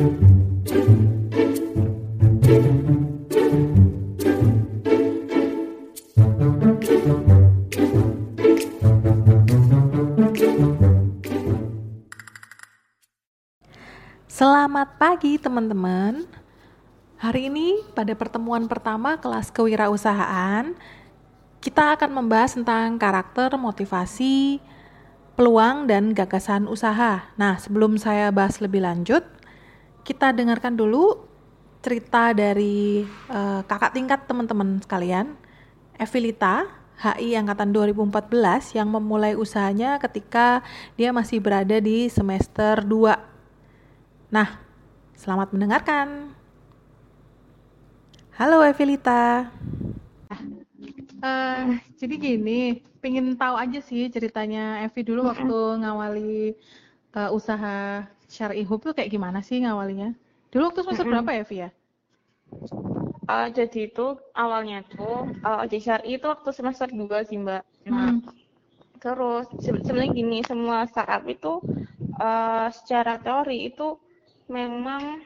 Selamat pagi teman-teman. Hari ini pada pertemuan pertama kelas kewirausahaan, kita akan membahas tentang karakter, motivasi, peluang dan gagasan usaha. Nah, sebelum saya bahas lebih lanjut, kita dengarkan dulu cerita dari uh, kakak tingkat teman-teman sekalian, Evilita, HI angkatan 2014 yang memulai usahanya ketika dia masih berada di semester 2 Nah, selamat mendengarkan. Halo Evelita. Uh, jadi gini, pengen tahu aja sih ceritanya Evi dulu waktu ngawali uh, usaha Syari Hub tuh kayak gimana sih ngawalinya? Dulu waktu semester berapa ya, Evi ya? Uh, jadi itu awalnya tuh uh, di Syari itu waktu semester 2 sih Mbak. Nah, hmm. terus sebenarnya gini, semua startup itu uh, secara teori itu memang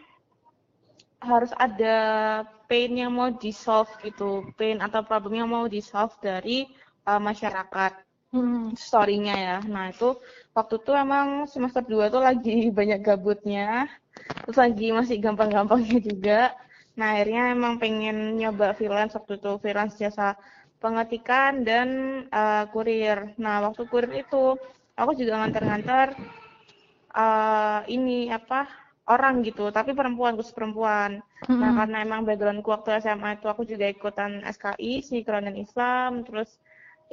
harus ada pain yang mau di solve gitu, pain atau problem yang mau di solve dari uh, masyarakat. Hmm. Story-nya ya. Nah, itu waktu itu emang semester 2 tuh lagi banyak gabutnya. Terus lagi masih gampang-gampangnya juga. Nah, akhirnya emang pengen nyoba freelance waktu itu, freelance jasa pengetikan dan uh, kurir. Nah, waktu kurir itu aku juga ngantar-ngantar uh, ini apa orang gitu tapi perempuan khusus perempuan mm-hmm. nah karena emang backgroundku waktu SMA itu aku juga ikutan SKI si dan Islam terus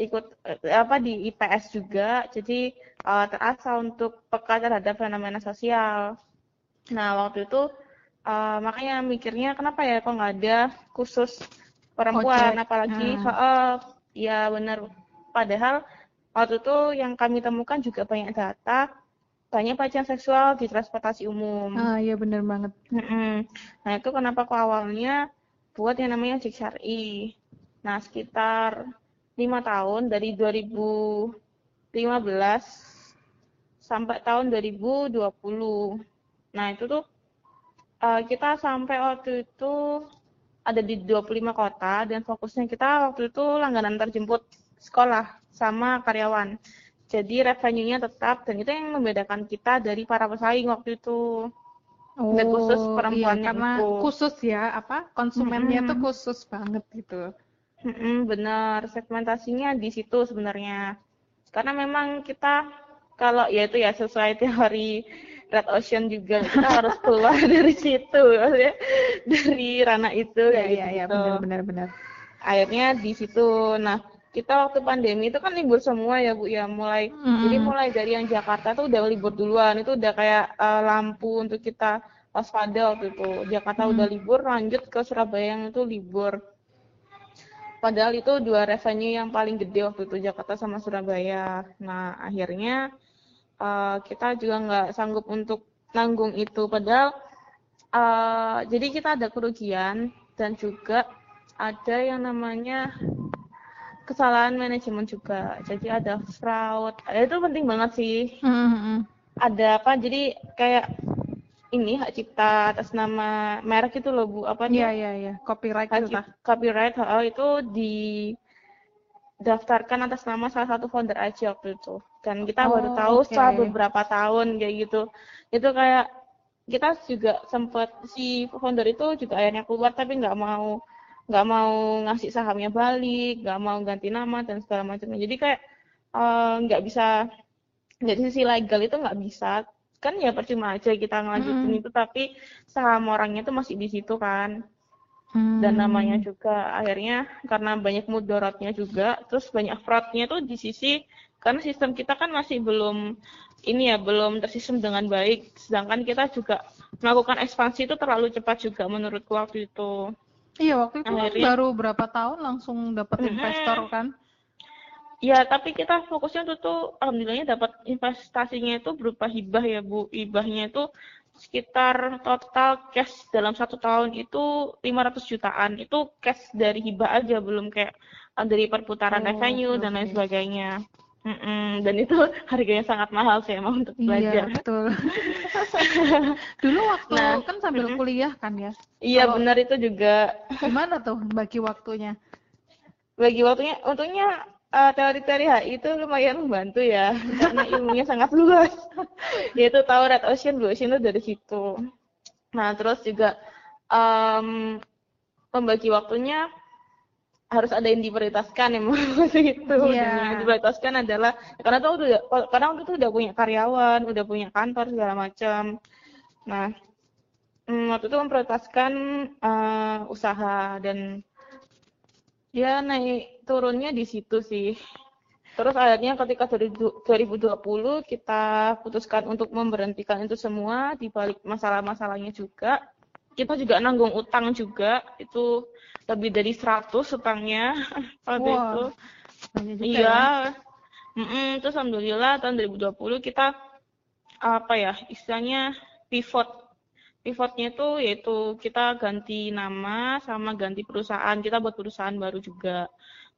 ikut eh, apa di IPS juga jadi uh, terasa untuk peka terhadap fenomena sosial nah waktu itu uh, makanya mikirnya kenapa ya kok nggak ada khusus perempuan okay. apalagi hmm. uh, ya benar padahal waktu itu yang kami temukan juga banyak data banyak pelecehan seksual di transportasi umum. Ah iya bener banget. Nah itu kenapa kok awalnya buat yang namanya Cik Syari. Nah sekitar lima tahun dari 2015 sampai tahun 2020. Nah itu tuh uh, kita sampai waktu itu ada di 25 kota dan fokusnya kita waktu itu langganan terjemput sekolah sama karyawan jadi revenue-nya tetap dan itu yang membedakan kita dari para pesaing waktu itu oh, dan khusus perempuannya iya, karena itu. khusus ya apa konsumennya -hmm. tuh khusus banget gitu mm -hmm, benar. Segmentasinya di situ sebenarnya. Karena memang kita kalau ya itu ya sesuai teori Red Ocean juga kita harus keluar dari situ ya dari ranah itu ya, ya, ya benar benar benar. Akhirnya di situ. Nah kita waktu pandemi itu kan libur semua ya Bu ya mulai hmm. jadi mulai dari yang Jakarta tuh udah libur duluan. Itu udah kayak uh, lampu untuk kita waspada waktu itu. Jakarta hmm. udah libur lanjut ke Surabaya yang itu libur padahal itu dua revenue yang paling gede waktu itu Jakarta sama Surabaya nah akhirnya uh, kita juga nggak sanggup untuk nanggung itu padahal uh, jadi kita ada kerugian dan juga ada yang namanya kesalahan manajemen juga. Jadi ada fraud. Itu penting banget sih. Mm-hmm. Ada apa? Jadi kayak ini hak cipta atas nama merek itu loh Bu. Apa nih? Iya iya iya. Copyright itu Copyright oh, itu di daftarkan atas nama salah satu founder aja waktu itu. Dan kita oh, baru tahu okay. setelah beberapa tahun kayak gitu. Itu kayak kita juga sempat si founder itu juga akhirnya keluar tapi nggak mau nggak mau ngasih sahamnya balik nggak mau ganti nama dan segala macamnya jadi kayak eh, nggak uh, bisa dari sisi legal itu nggak bisa kan ya percuma aja kita ngelanjutin hmm. itu tapi saham orangnya tuh masih di situ kan hmm. dan namanya juga akhirnya karena banyak mudorotnya juga terus banyak fraudnya tuh di sisi karena sistem kita kan masih belum ini ya belum tersistem dengan baik sedangkan kita juga melakukan ekspansi itu terlalu cepat juga menurutku waktu itu Iya waktu itu kan baru berapa tahun langsung dapat investor kan? Ya tapi kita fokusnya tuh tuh alhamdulillahnya dapat investasinya itu berupa hibah ya bu. Hibahnya itu sekitar total cash dalam satu tahun itu 500 jutaan. Itu cash dari hibah aja belum kayak dari perputaran oh, revenue okay. dan lain sebagainya. Mm-mm, dan itu harganya sangat mahal sih emang untuk Iya, belajar. betul. Dulu waktu Nah, kan sambil kuliah kan ya. Iya Kalau benar itu juga gimana tuh bagi waktunya? bagi waktunya untungnya eh, teori-teori HI itu lumayan membantu ya karena ilmunya sangat luas. Yaitu tahu red ocean blue ocean itu dari situ. Nah terus juga em, membagi waktunya harus ada yang diprioritaskan emang waktu itu. Iya. dan yang diprioritaskan adalah karena tuh udah karena waktu itu udah punya karyawan udah punya kantor segala macam. Nah mm, waktu itu memprioritaskan eh, usaha dan Ya naik turunnya di situ sih. Terus akhirnya ketika 2020 kita putuskan untuk memberhentikan itu semua di balik masalah-masalahnya juga. Kita juga nanggung utang juga, itu lebih dari 100 utangnya waktu Wah, itu. Iya. ya. Mm-mm, terus alhamdulillah tahun 2020 kita apa ya istilahnya pivot pivotnya itu yaitu kita ganti nama sama ganti perusahaan kita buat perusahaan baru juga.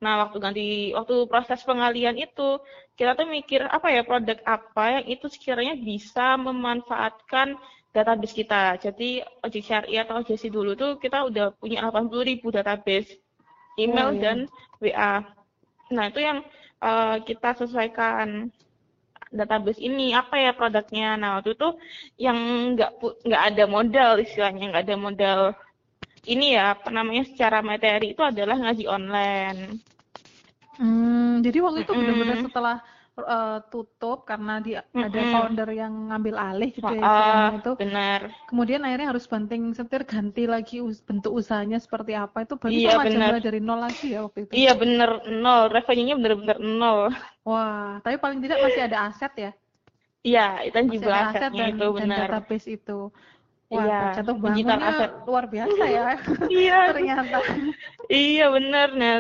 Nah waktu ganti waktu proses pengalian itu kita tuh mikir apa ya produk apa yang itu sekiranya bisa memanfaatkan database kita. Jadi ojek syariah atau ojek dulu tuh kita udah punya 80.000 ribu database email Oh, iya. dan WA nah itu yang eh, kita sesuaikan database ini apa ya produknya nah waktu itu yang nggak nggak ada modal istilahnya nggak ada modal ini ya apa namanya secara materi itu adalah ngaji online Hmm, jadi waktu itu benar-benar Mm-mm. setelah eh, tutup karena di ada Mm-mm. founder yang ngambil alih gitu ya Ah, istilahnya itu. benar Kemudian akhirnya harus banting setir ganti lagi us- bentuk usahanya seperti apa itu berarti Iya, benar. mulai dari nol lagi ya waktu itu. iya bener nol revenue-nya bener-bener nol Wah, tapi paling tidak masih ada aset ya. iya itu juga ada aset dan, itu dan benar database itu. Wah, Iya, jatuh bangunnya luar biasa ya iya ternyata. Iya bener. Nah,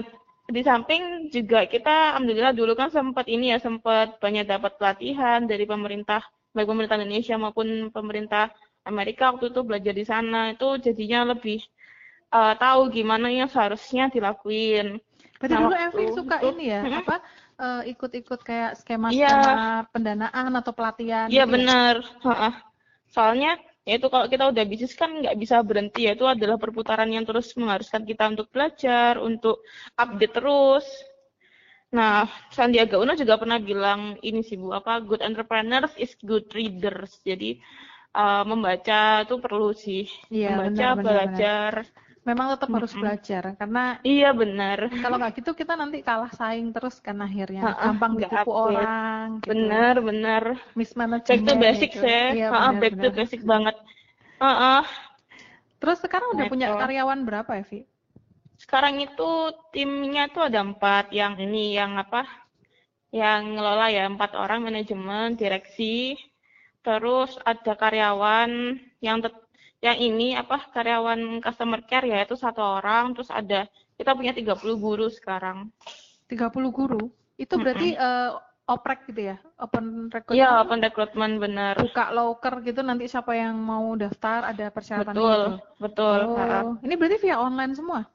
di samping juga kita alhamdulillah dulu kan sempat ini ya sempat banyak dapat pelatihan dari pemerintah baik pemerintah Indonesia maupun pemerintah Amerika waktu itu belajar di sana itu jadinya lebih eh, tahu gimana yang seharusnya dilakuin. Berarti Nah, dulu Evi suka itu- ini ya, Mm-mm. apa eh, ikut-ikut kayak Iya. skema-skema pendanaan atau pelatihan Iya gitu ya? benar. Soalnya ya itu kalau kita udah bisnis kan nggak bisa berhenti ya itu adalah perputaran yang terus mengharuskan kita untuk belajar, untuk update terus. Nah, Sandiaga Uno juga pernah bilang ini sih Bu, apa good entrepreneurs is good readers. Jadi eh, membaca itu perlu sih. Iya, membaca, benar, benar, belajar. Memang tetap harus belajar karena Iya benar. kalau nggak gitu kita nanti kalah saing terus kan akhirnya gampang ditipu orang gitu. Benar, benar. Back to Mismanagement basics gitu. ya. Iya, Heeh, back to benar-benar. basic banget. Heeh. Terus sekarang udah punya karyawan berapa Evi? Sekarang itu timnya tuh ada empat, yang ini yang apa? Yang ngelola ya empat orang manajemen, direksi, terus ada karyawan yang tet- yang ini apa karyawan customer care ya itu satu orang, terus ada kita punya 30 guru sekarang. 30 guru. Itu berarti eh, oprek gitu ya? Open recruitment? Iya, open recruitment benar. Buka loker gitu nanti siapa yang mau daftar ada persyaratannya Betul, gitu. betul. Oh, ini berarti via online semua?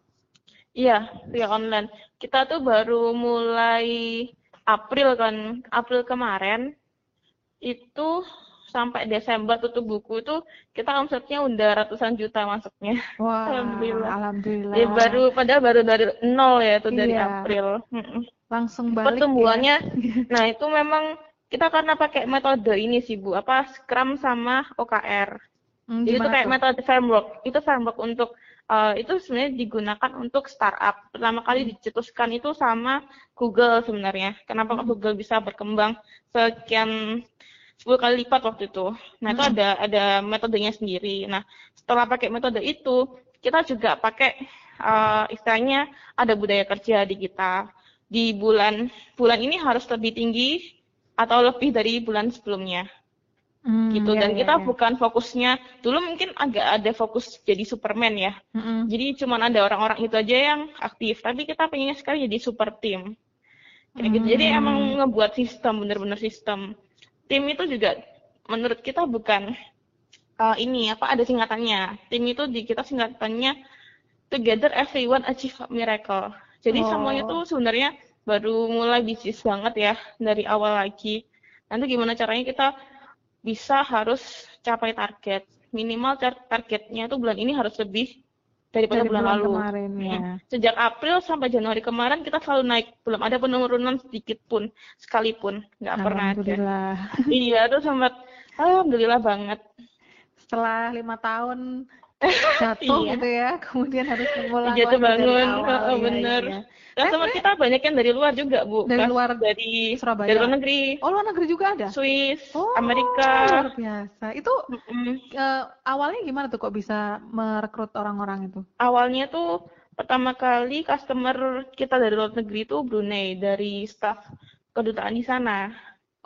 Iya, via online. Kita tuh baru mulai April kan, April kemarin itu sampai Desember tutup buku itu kita omsetnya udah ratusan juta masuknya. Wah, Alhamdulillah. alhamdulillah. Ya baru padahal baru dari nol ya itu dari Iya. April. Mm-mm. Langsung balik ya. Pertumbuhannya, nah itu memang kita karena pakai metode ini sih Bu, apa Scrum sama OKR. Hmm, Jadi itu kayak tuh? metode framework. Itu framework untuk eh, itu sebenarnya digunakan untuk startup. Pertama kali Hmm. dicetuskan itu sama Google sebenarnya. Kenapa Hmm. Google bisa berkembang sekian 10 kali lipat waktu itu. Nah, itu Hmm. ada ada metodenya sendiri. Nah, setelah pakai metode itu, kita juga pakai eh, istilahnya ada budaya kerja di kita. Di bulan bulan ini harus lebih tinggi atau lebih dari bulan sebelumnya Hmm, gitu iya, dan iya, kita iya. bukan fokusnya dulu mungkin agak ada fokus jadi Superman ya Mm-mm. jadi cuman ada orang-orang itu aja yang aktif tapi kita pengennya sekarang jadi super tim kayak gitu jadi Hmm. emang ngebuat sistem bener-bener sistem tim itu juga menurut kita bukan uh, ini apa ada singkatannya tim itu di kita singkatannya together everyone achieve miracle jadi Oh. semuanya tuh sebenarnya baru mulai bisnis banget ya dari awal lagi. Nanti gimana caranya kita bisa harus capai target. Minimal targetnya itu bulan ini harus lebih daripada Dari bulan, bulan lalu. kemarin, ya. Sejak April sampai Januari kemarin kita selalu naik, belum ada penurunan sedikit pun, sekalipun, nggak pernah ada. Iya, itu sempat, alhamdulillah banget. Setelah lima tahun jatuh Iya. gitu ya, kemudian harus mengulang Jatuh lagi dari bangun, awal. heeh, Iya, bener. iya. Dan sama kita banyak yang dari luar juga, Bu. Dari Pas luar dari Surabaya? dari luar negeri, Oh, luar negeri juga ada? Swiss, Oh, Amerika. luar biasa. Itu eh, awalnya gimana tuh kok bisa merekrut orang-orang itu? Awalnya tuh pertama kali customer kita dari luar negeri itu Brunei, dari staff kedutaan di sana.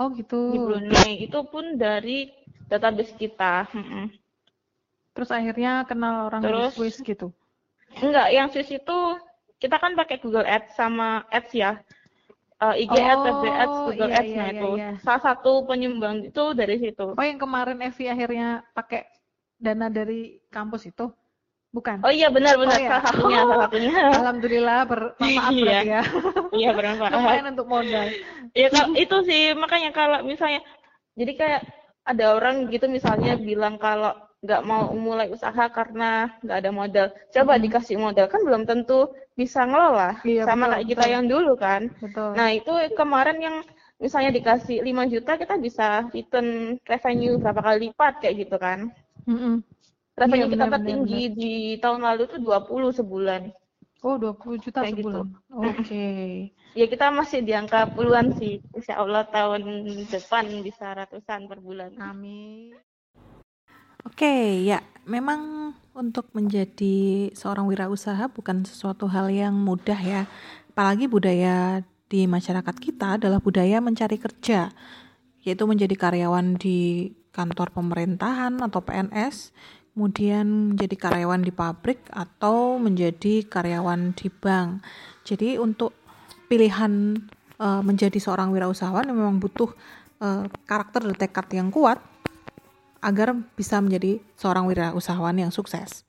Oh, Di gitu. Brunei itu pun dari database kita. Terus akhirnya kenal orang Terus? Swiss gitu. Enggak, yang Swiss itu kita kan pakai Google Ads sama Ads ya. Eh, IG Ads, FB Ads, Oh, Google iya, Ads iya, nah iya, itu. iya. Salah satu penyumbang itu dari situ. Oh, yang kemarin Evi akhirnya pakai dana dari kampus itu? Bukan? Oh iya benar benar Oh, iya. salah satunya salah satunya. Alhamdulillah bermanfaat Iya. berarti ya. Iya bermanfaat. Lumayan untuk modal. Ya kalau itu sih makanya kalau misalnya jadi kayak ada orang gitu misalnya bilang kalau nggak mau mulai usaha karena nggak ada modal. Coba Mhm. dikasih modal kan belum tentu bisa ngelola. Iya, Sama betul, kayak kita betul. yang dulu kan. Betul. Nah, itu kemarin yang misalnya dikasih 5 juta kita bisa return revenue berapa kali lipat kayak gitu kan. Mm-mm. Revenue Iya, kita tertinggi di tahun lalu tuh 20 sebulan. Oh, 20 juta Kayak gitu. sebulan. Oke. Ya kita masih di angka puluhan sih. Insya Allah tahun depan bisa ratusan per bulan. Amin. Oke, ya, memang untuk menjadi seorang wirausaha bukan sesuatu hal yang mudah ya. Apalagi budaya di masyarakat kita adalah budaya mencari kerja, yaitu menjadi karyawan di kantor pemerintahan atau PNS, kemudian menjadi karyawan di pabrik atau menjadi karyawan di bank. Jadi untuk pilihan eh, menjadi seorang wirausahawan memang butuh eh, karakter dan tekad yang kuat agar bisa menjadi seorang wirausahawan yang sukses.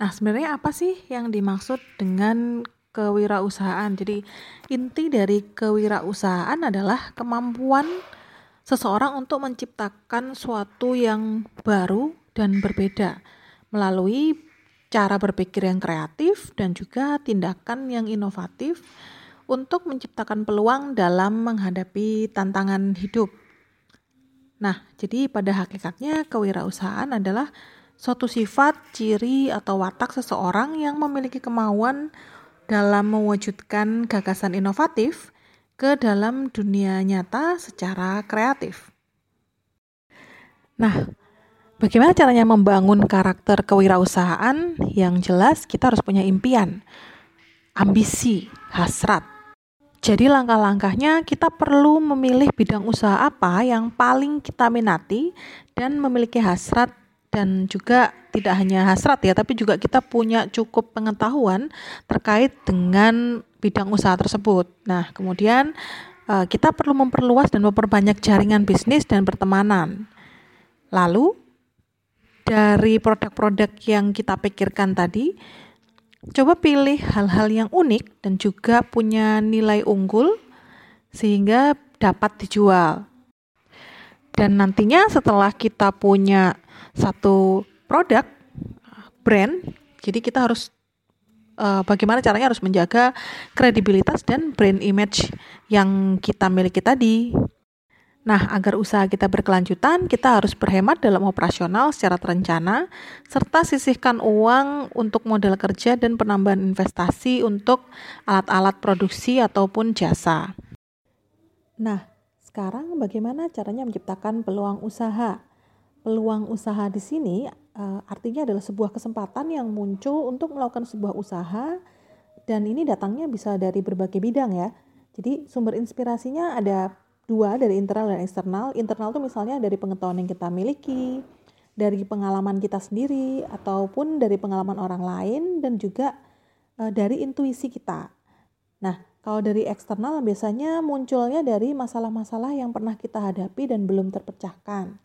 Nah, sebenarnya apa sih yang dimaksud dengan kewirausahaan? Jadi, inti dari kewirausahaan adalah kemampuan seseorang untuk menciptakan suatu yang baru dan berbeda melalui cara berpikir yang kreatif dan juga tindakan yang inovatif untuk menciptakan peluang dalam menghadapi tantangan hidup. Nah, jadi pada hakikatnya kewirausahaan adalah suatu sifat, ciri, atau watak seseorang yang memiliki kemauan dalam mewujudkan gagasan inovatif ke dalam dunia nyata secara kreatif. Nah, bagaimana caranya membangun karakter kewirausahaan? Yang jelas kita harus punya impian, ambisi, hasrat. Jadi langkah-langkahnya kita perlu memilih bidang usaha apa yang paling kita minati dan memiliki hasrat dan juga tidak hanya hasrat ya, tapi juga kita punya cukup pengetahuan terkait dengan bidang usaha tersebut. Nah, kemudian eh, kita perlu memperluas dan memperbanyak jaringan bisnis dan pertemanan. Lalu dari produk-produk yang kita pikirkan tadi, coba pilih hal-hal yang unik dan juga punya nilai unggul sehingga dapat dijual. Dan nantinya setelah kita punya satu produk brand, jadi kita harus eh, bagaimana caranya harus menjaga kredibilitas dan brand image yang kita miliki tadi. Nah, agar usaha kita berkelanjutan, kita harus berhemat dalam operasional secara terencana, serta sisihkan uang untuk modal kerja dan penambahan investasi untuk alat-alat produksi ataupun jasa. Nah, sekarang bagaimana caranya menciptakan peluang usaha? Peluang usaha di sini eh, artinya adalah sebuah kesempatan yang muncul untuk melakukan sebuah usaha dan ini datangnya bisa dari berbagai bidang ya. Jadi sumber inspirasinya ada dua dari internal dan eksternal. Internal itu misalnya dari pengetahuan yang kita miliki, dari pengalaman kita sendiri, ataupun dari pengalaman orang lain, dan juga eh, dari intuisi kita. Nah, kalau dari eksternal biasanya munculnya dari masalah-masalah yang pernah kita hadapi dan belum terpecahkan,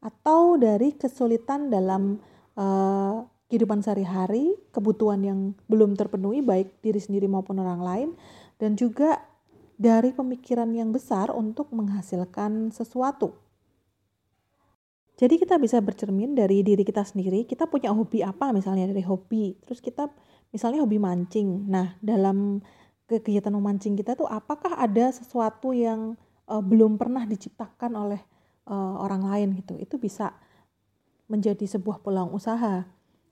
atau dari kesulitan dalam eh, kehidupan sehari-hari, kebutuhan yang belum terpenuhi baik diri sendiri maupun orang lain, dan juga dari pemikiran yang besar untuk menghasilkan sesuatu. Jadi kita bisa bercermin dari diri kita sendiri, kita punya hobi apa misalnya dari hobi, terus kita misalnya hobi mancing. Nah, dalam kegiatan memancing kita tuh apakah ada sesuatu yang uh, belum pernah diciptakan oleh uh, orang lain gitu. Itu bisa menjadi sebuah peluang usaha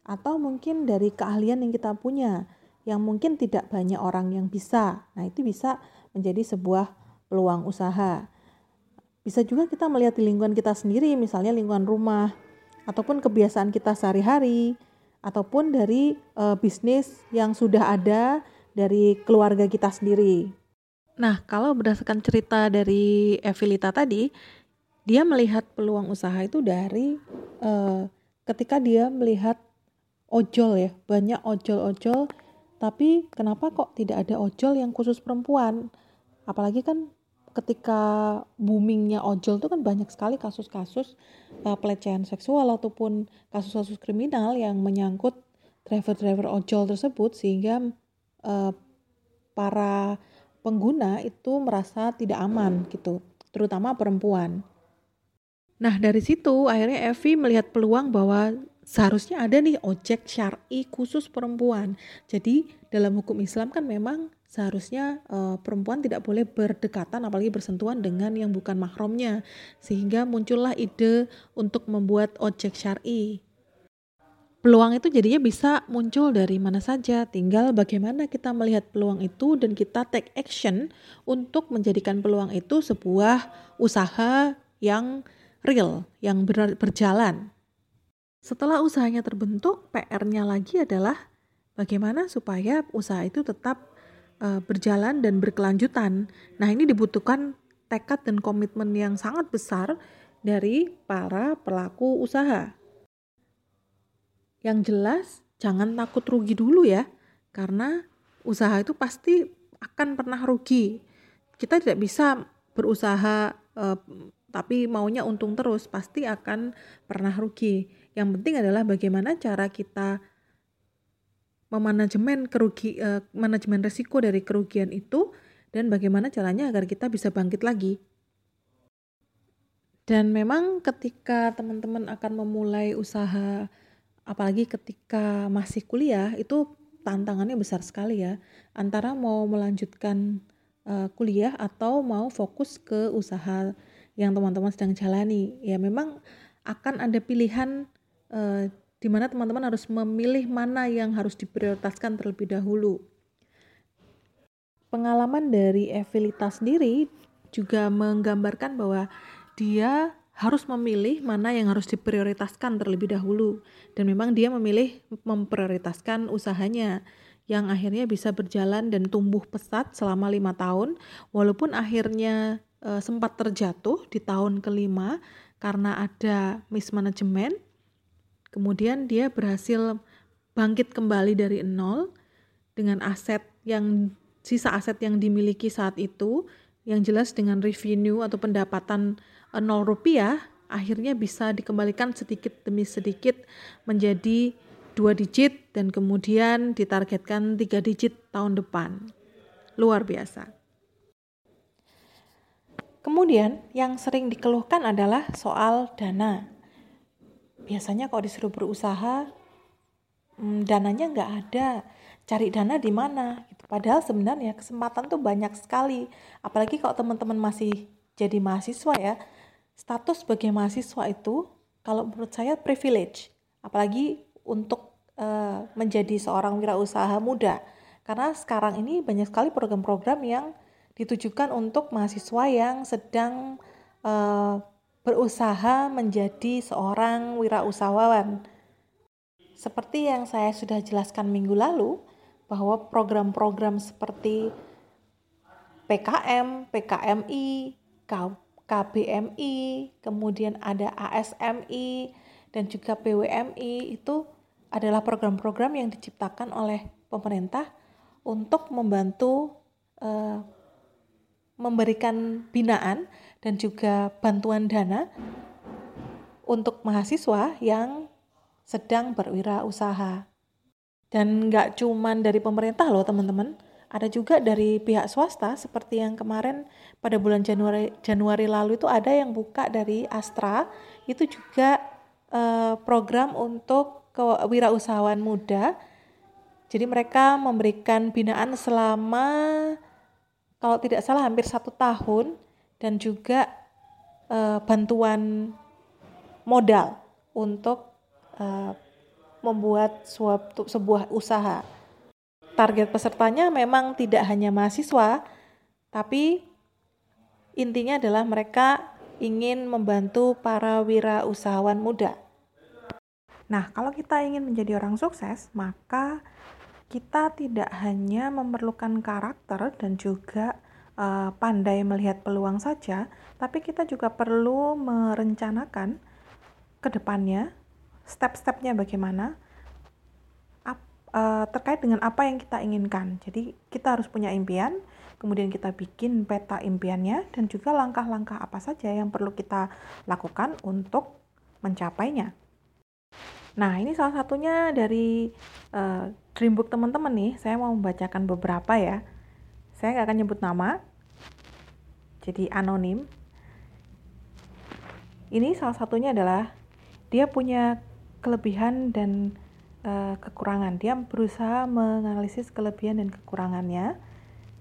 atau mungkin dari keahlian yang kita punya yang mungkin tidak banyak orang yang bisa. Nah, itu bisa menjadi sebuah peluang usaha. Bisa juga kita melihat di lingkungan kita sendiri, misalnya lingkungan rumah, ataupun kebiasaan kita sehari-hari, ataupun dari e, bisnis yang sudah ada dari keluarga kita sendiri. Nah, kalau berdasarkan cerita dari Evilita tadi, dia melihat peluang usaha itu dari e, ketika dia melihat ojol ya, banyak ojol-ojol tapi kenapa kok tidak ada ojol yang khusus perempuan? Apalagi kan ketika boomingnya ojol itu kan banyak sekali kasus-kasus uh, pelecehan seksual ataupun kasus-kasus kriminal yang menyangkut driver-driver ojol tersebut sehingga uh, para pengguna itu merasa tidak aman gitu, terutama perempuan. Nah dari situ akhirnya Evi melihat peluang bahwa seharusnya ada nih ojek syari khusus perempuan. Jadi dalam hukum Islam kan memang seharusnya uh, perempuan tidak boleh berdekatan apalagi bersentuhan dengan yang bukan mahramnya. Sehingga muncullah ide untuk membuat ojek syari. Peluang itu jadinya bisa muncul dari mana saja, tinggal bagaimana kita melihat peluang itu dan kita take action untuk menjadikan peluang itu sebuah usaha yang real, yang berjalan. Setelah usahanya terbentuk, PR-nya lagi adalah bagaimana supaya usaha itu tetap uh, berjalan dan berkelanjutan. Nah, ini dibutuhkan tekad dan komitmen yang sangat besar dari para pelaku usaha. Yang jelas, jangan takut rugi dulu ya, karena usaha itu pasti akan pernah rugi. Kita tidak bisa berusaha uh, tapi maunya untung terus, pasti akan pernah rugi yang penting adalah bagaimana cara kita memanajemen kerugi uh, manajemen resiko dari kerugian itu dan bagaimana caranya agar kita bisa bangkit lagi. Dan memang ketika teman-teman akan memulai usaha apalagi ketika masih kuliah itu tantangannya besar sekali ya antara mau melanjutkan uh, kuliah atau mau fokus ke usaha yang teman-teman sedang jalani ya memang akan ada pilihan uh, di mana teman-teman harus memilih mana yang harus diprioritaskan terlebih dahulu. Pengalaman dari Evilita sendiri juga menggambarkan bahwa dia harus memilih mana yang harus diprioritaskan terlebih dahulu dan memang dia memilih memprioritaskan usahanya yang akhirnya bisa berjalan dan tumbuh pesat selama lima tahun walaupun akhirnya e, sempat terjatuh di tahun kelima karena ada mismanagement Kemudian dia berhasil bangkit kembali dari nol dengan aset yang sisa aset yang dimiliki saat itu yang jelas dengan revenue atau pendapatan eh, nol rupiah akhirnya bisa dikembalikan sedikit demi sedikit menjadi dua digit dan kemudian ditargetkan tiga digit tahun depan. Luar biasa. Kemudian yang sering dikeluhkan adalah soal dana biasanya kalau disuruh berusaha hmm, dananya nggak ada. Cari dana di mana? Gitu. padahal sebenarnya kesempatan tuh banyak sekali. Apalagi kalau teman-teman masih jadi mahasiswa ya status sebagai mahasiswa itu kalau menurut saya privilege. Apalagi untuk uh, menjadi seorang wirausaha muda. Karena sekarang ini banyak sekali program-program yang ditujukan untuk mahasiswa yang sedang uh, berusaha menjadi seorang wirausahawan. Seperti yang saya sudah jelaskan minggu lalu, bahwa program-program seperti PKM, PKMI, KBMI, kemudian ada ASMI, dan juga BWMI itu adalah program-program yang diciptakan oleh pemerintah untuk membantu uh, memberikan binaan dan juga bantuan dana untuk mahasiswa yang sedang berwirausaha. Dan nggak cuman dari pemerintah loh teman-teman, ada juga dari pihak swasta seperti yang kemarin pada bulan Januari Januari lalu itu ada yang buka dari Astra itu juga uh, program untuk kewirausahaan muda. Jadi mereka memberikan binaan selama kalau tidak salah hampir satu tahun dan juga uh, bantuan modal untuk uh, membuat suatu sebuah usaha target pesertanya memang tidak hanya mahasiswa, tapi intinya adalah mereka ingin membantu para wirausahawan muda. Nah, kalau kita ingin menjadi orang sukses, maka kita tidak hanya memerlukan karakter dan juga uh, pandai melihat peluang saja, tapi kita juga perlu merencanakan ke depannya step-stepnya bagaimana uh, terkait dengan apa yang kita inginkan. Jadi kita harus punya impian, kemudian kita bikin peta impiannya dan juga langkah-langkah apa saja yang perlu kita lakukan untuk mencapainya. Nah, ini salah satunya dari uh, Dreambook teman-teman nih. Saya mau membacakan beberapa ya. Saya nggak akan nyebut nama, jadi anonim. Ini salah satunya adalah dia punya kelebihan dan uh, kekurangan. Dia berusaha menganalisis kelebihan dan kekurangannya.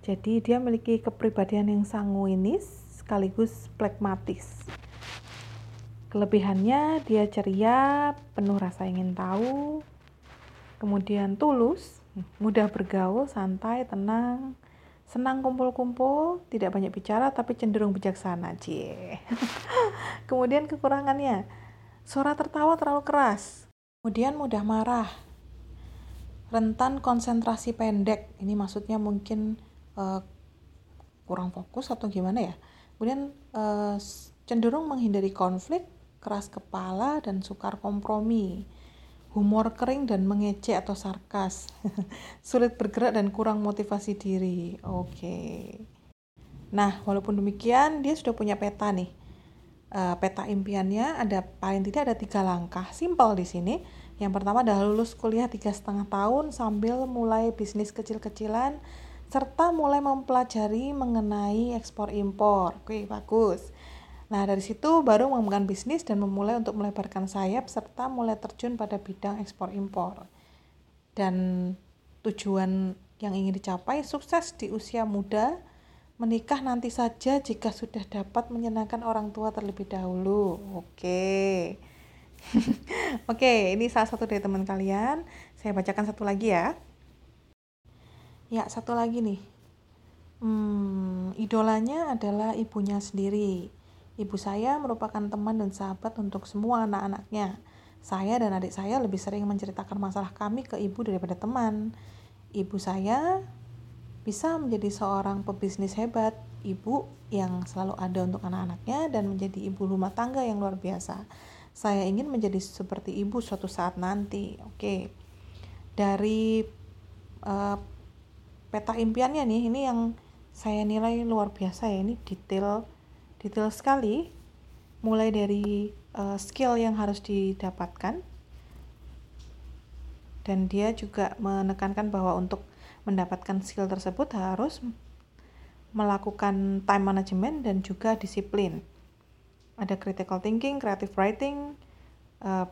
Jadi dia memiliki kepribadian yang sanguinis sekaligus plekmatis. Kelebihannya dia ceria, penuh rasa ingin tahu, kemudian tulus, mudah bergaul, santai, tenang, senang kumpul-kumpul, tidak banyak bicara tapi cenderung bijaksana. Cie. kemudian kekurangannya, suara tertawa terlalu keras, Kemudian mudah marah. Rentan konsentrasi pendek. Ini maksudnya mungkin uh, kurang fokus atau gimana ya. Kemudian uh, cenderung menghindari konflik, keras kepala dan sukar kompromi. Humor kering dan mengejek atau sarkas. Sulit bergerak dan kurang motivasi diri. Oke. Okay. Nah, walaupun demikian dia sudah punya peta nih uh, peta impiannya ada paling tidak ada tiga langkah simpel di sini yang pertama adalah lulus kuliah tiga setengah tahun sambil mulai bisnis kecil-kecilan serta mulai mempelajari mengenai ekspor impor oke bagus nah dari situ baru mengembangkan bisnis dan memulai untuk melebarkan sayap serta mulai terjun pada bidang ekspor impor dan tujuan yang ingin dicapai sukses di usia muda Menikah nanti saja jika sudah dapat menyenangkan orang tua terlebih dahulu. Oke. Oke, ini salah satu dari teman kalian. Saya bacakan satu lagi ya. Ya, satu lagi nih. Hmm, idolanya adalah ibunya sendiri. Ibu saya merupakan teman dan sahabat untuk semua anak-anaknya. Saya dan adik saya lebih sering menceritakan masalah kami ke ibu daripada teman. Ibu saya bisa menjadi seorang pebisnis hebat, ibu yang selalu ada untuk anak-anaknya dan menjadi ibu rumah tangga yang luar biasa. Saya ingin menjadi seperti ibu suatu saat nanti. Oke. Dari uh, peta impiannya nih, ini yang saya nilai luar biasa ya. Ini detail detail sekali. Mulai dari uh, skill yang harus didapatkan dan dia juga menekankan bahwa untuk mendapatkan skill tersebut harus melakukan time management dan juga disiplin. Ada critical thinking, creative writing, uh,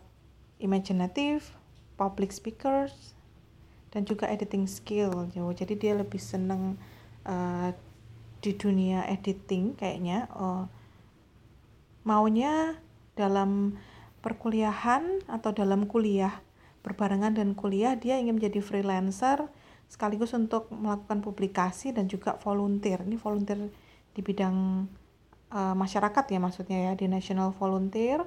imaginative, public speakers, dan juga editing skill. Jadi dia lebih seneng uh, di dunia editing kayaknya. Uh, maunya dalam perkuliahan atau dalam kuliah berbarengan dan kuliah dia ingin menjadi freelancer sekaligus untuk melakukan publikasi dan juga volunteer. Ini volunteer di bidang uh, masyarakat ya maksudnya ya di national volunteer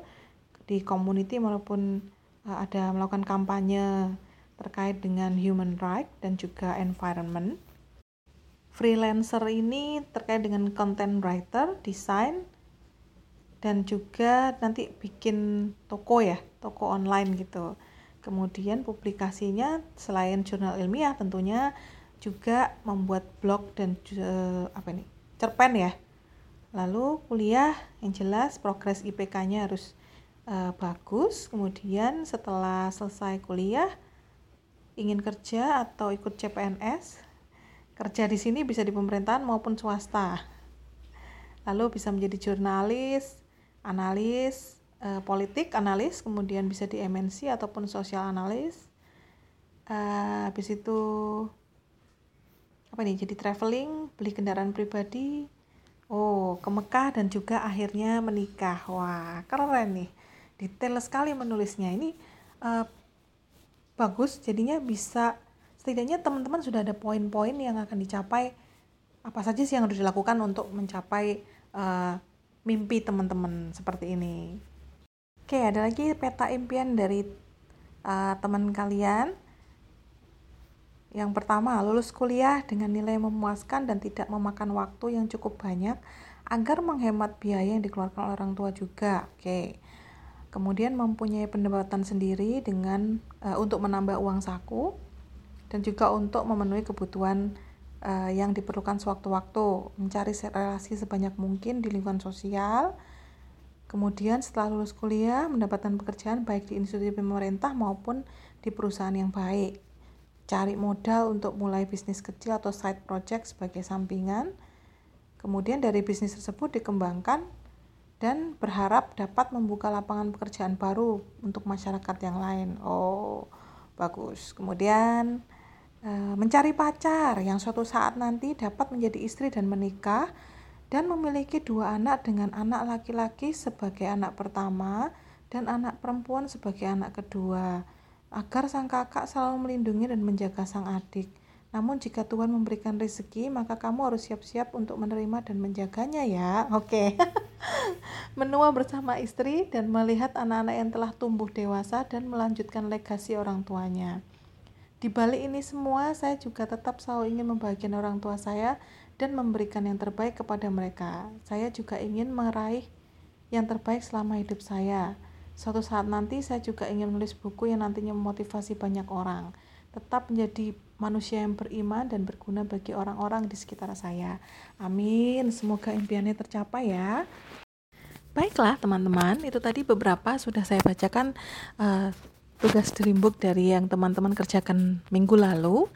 di community maupun uh, ada melakukan kampanye terkait dengan human right dan juga environment. Freelancer ini terkait dengan content writer, desain, dan juga nanti bikin toko ya, toko online gitu. Kemudian publikasinya selain jurnal ilmiah tentunya juga membuat blog dan uh, apa ini cerpen ya. Lalu kuliah yang jelas progres IPK-nya harus uh, bagus. Kemudian setelah selesai kuliah ingin kerja atau ikut CPNS kerja di sini bisa di pemerintahan maupun swasta. Lalu bisa menjadi jurnalis analis eh, politik analis kemudian bisa di MNC ataupun sosial analis. Uh, habis itu apa nih jadi traveling beli kendaraan pribadi. Oh ke Mekah dan juga akhirnya menikah. Wah keren nih. Detail sekali menulisnya. Ini uh, bagus jadinya bisa setidaknya teman-teman sudah ada poin-poin yang akan dicapai apa saja sih yang harus dilakukan untuk mencapai uh, mimpi teman-teman seperti ini oke ada lagi peta impian dari uh, teman kalian yang pertama, lulus kuliah dengan nilai memuaskan dan tidak memakan waktu yang cukup banyak agar menghemat biaya yang dikeluarkan orang tua juga. Oke. Kemudian mempunyai pendapatan sendiri dengan uh, untuk menambah uang saku dan juga untuk memenuhi kebutuhan uh, yang diperlukan sewaktu-waktu, mencari relasi sebanyak mungkin di lingkungan sosial. Kemudian setelah lulus kuliah mendapatkan pekerjaan baik di institusi pemerintah maupun di perusahaan yang baik cari modal untuk mulai bisnis kecil atau side project sebagai sampingan. Kemudian dari bisnis tersebut dikembangkan dan berharap dapat membuka lapangan pekerjaan baru untuk masyarakat yang lain. Oh, bagus. Kemudian mencari pacar yang suatu saat nanti dapat menjadi istri dan menikah dan memiliki dua anak dengan anak laki-laki sebagai anak pertama dan anak perempuan sebagai anak kedua agar sang kakak selalu melindungi dan menjaga sang adik. Namun jika Tuhan memberikan rezeki, maka kamu harus siap-siap untuk menerima dan menjaganya ya. Oke. Okay. Menua bersama istri dan melihat anak-anak yang telah tumbuh dewasa dan melanjutkan legasi orang tuanya. Di balik ini semua, saya juga tetap selalu ingin membahagiakan orang tua saya dan memberikan yang terbaik kepada mereka. Saya juga ingin meraih yang terbaik selama hidup saya. Suatu saat nanti saya juga ingin menulis buku yang nantinya memotivasi banyak orang. Tetap menjadi manusia yang beriman dan berguna bagi orang-orang di sekitar saya. Amin. Semoga impiannya tercapai ya. Baiklah teman-teman, itu tadi beberapa sudah saya bacakan uh, tugas dream book dari yang teman-teman kerjakan minggu lalu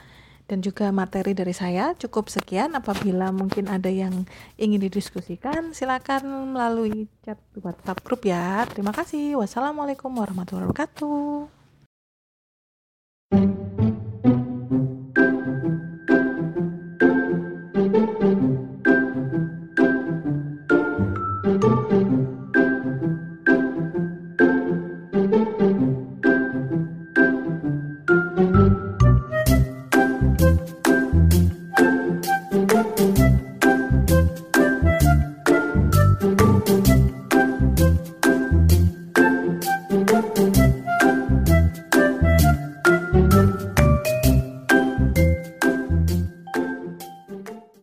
dan juga materi dari saya. Cukup sekian apabila mungkin ada yang ingin didiskusikan silakan melalui chat WhatsApp grup ya. Terima kasih. Wassalamualaikum warahmatullahi wabarakatuh.